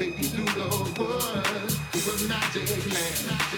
Take you to the to a magic land,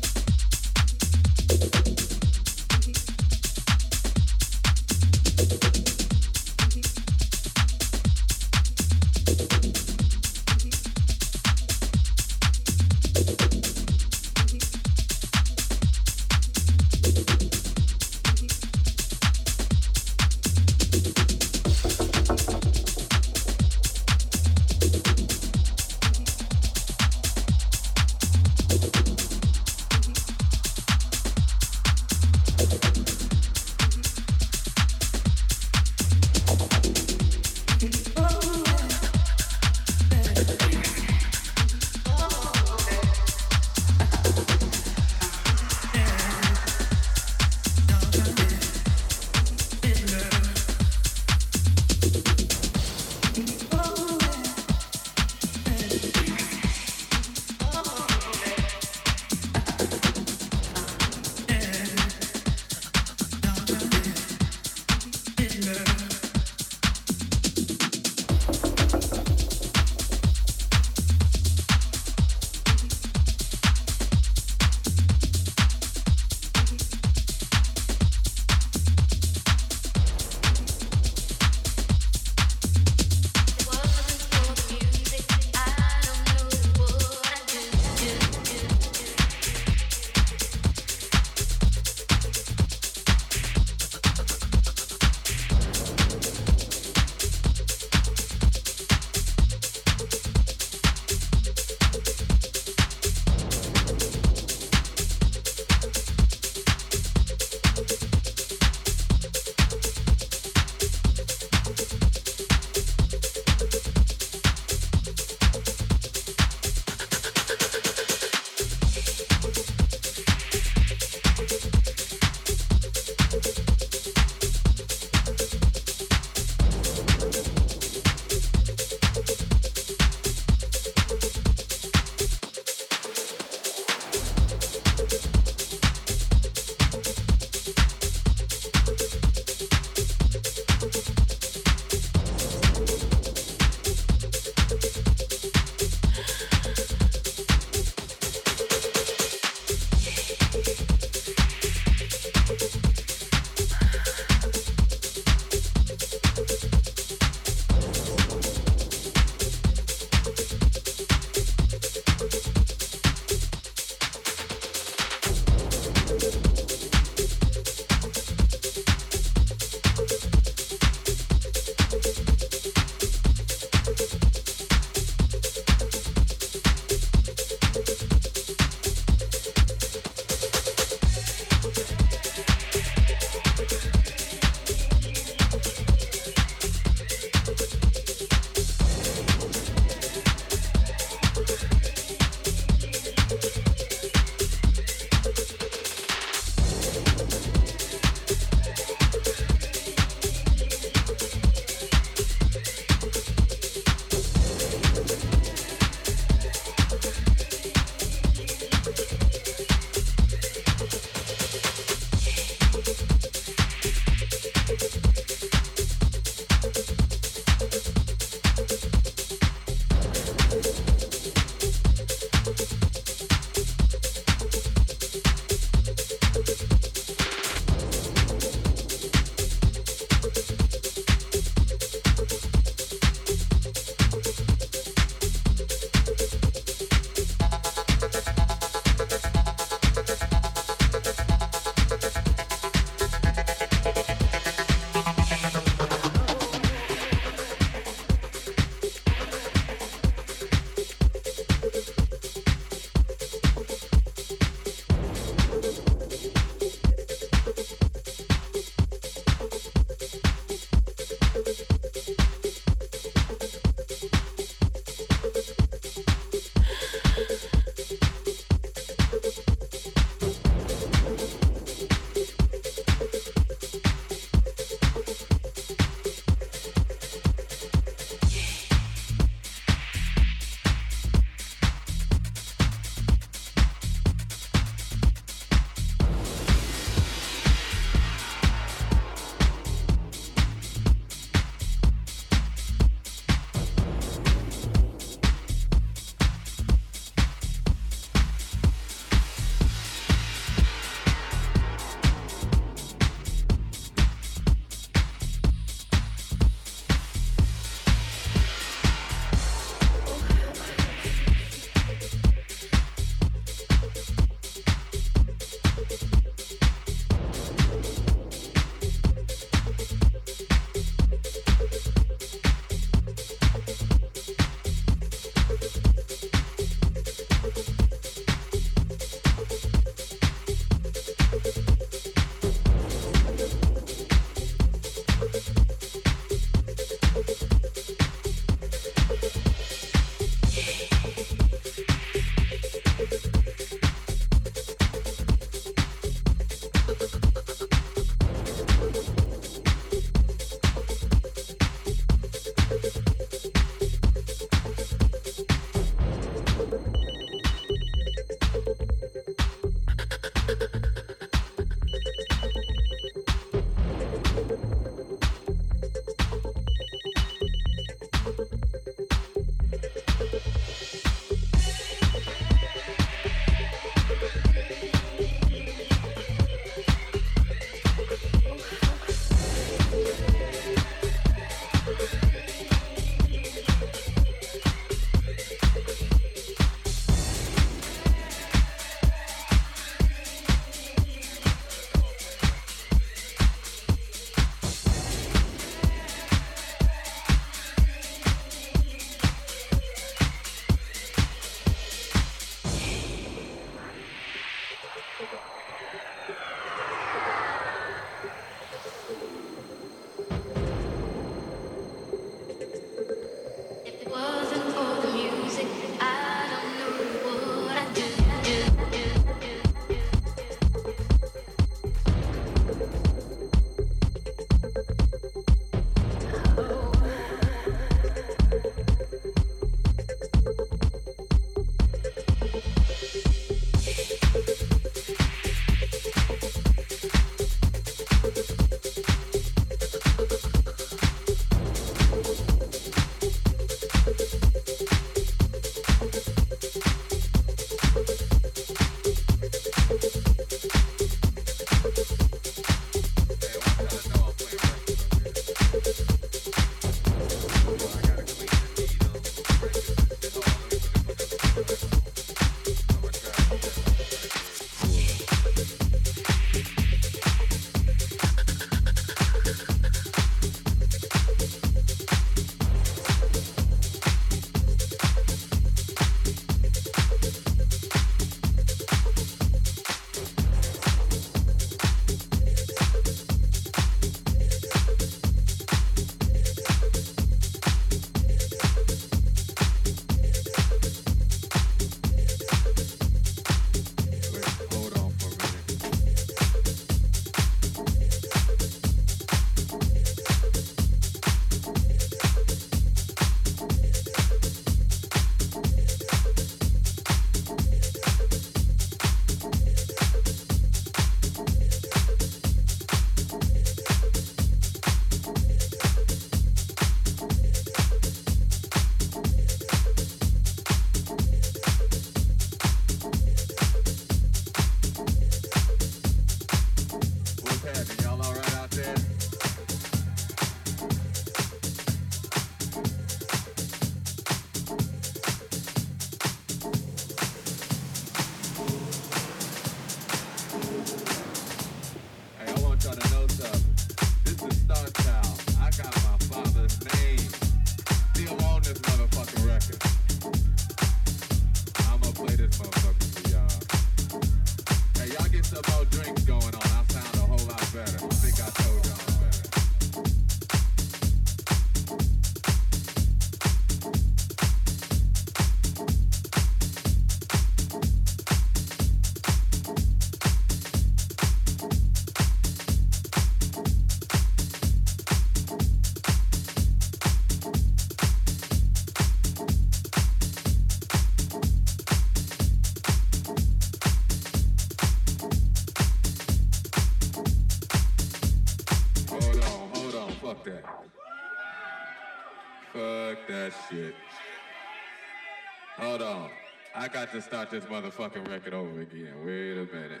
I got to start this motherfucking record over again. Wait a minute.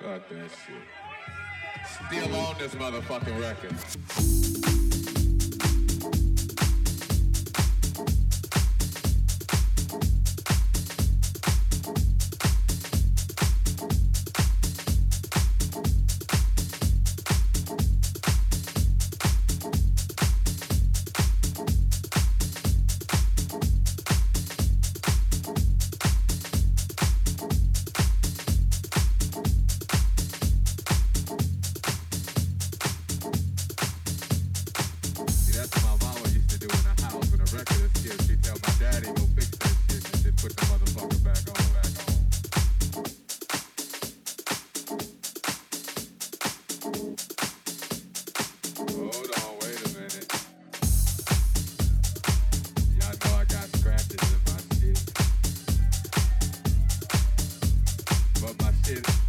Fuck that shit. Still on this motherfucking record. Yeah.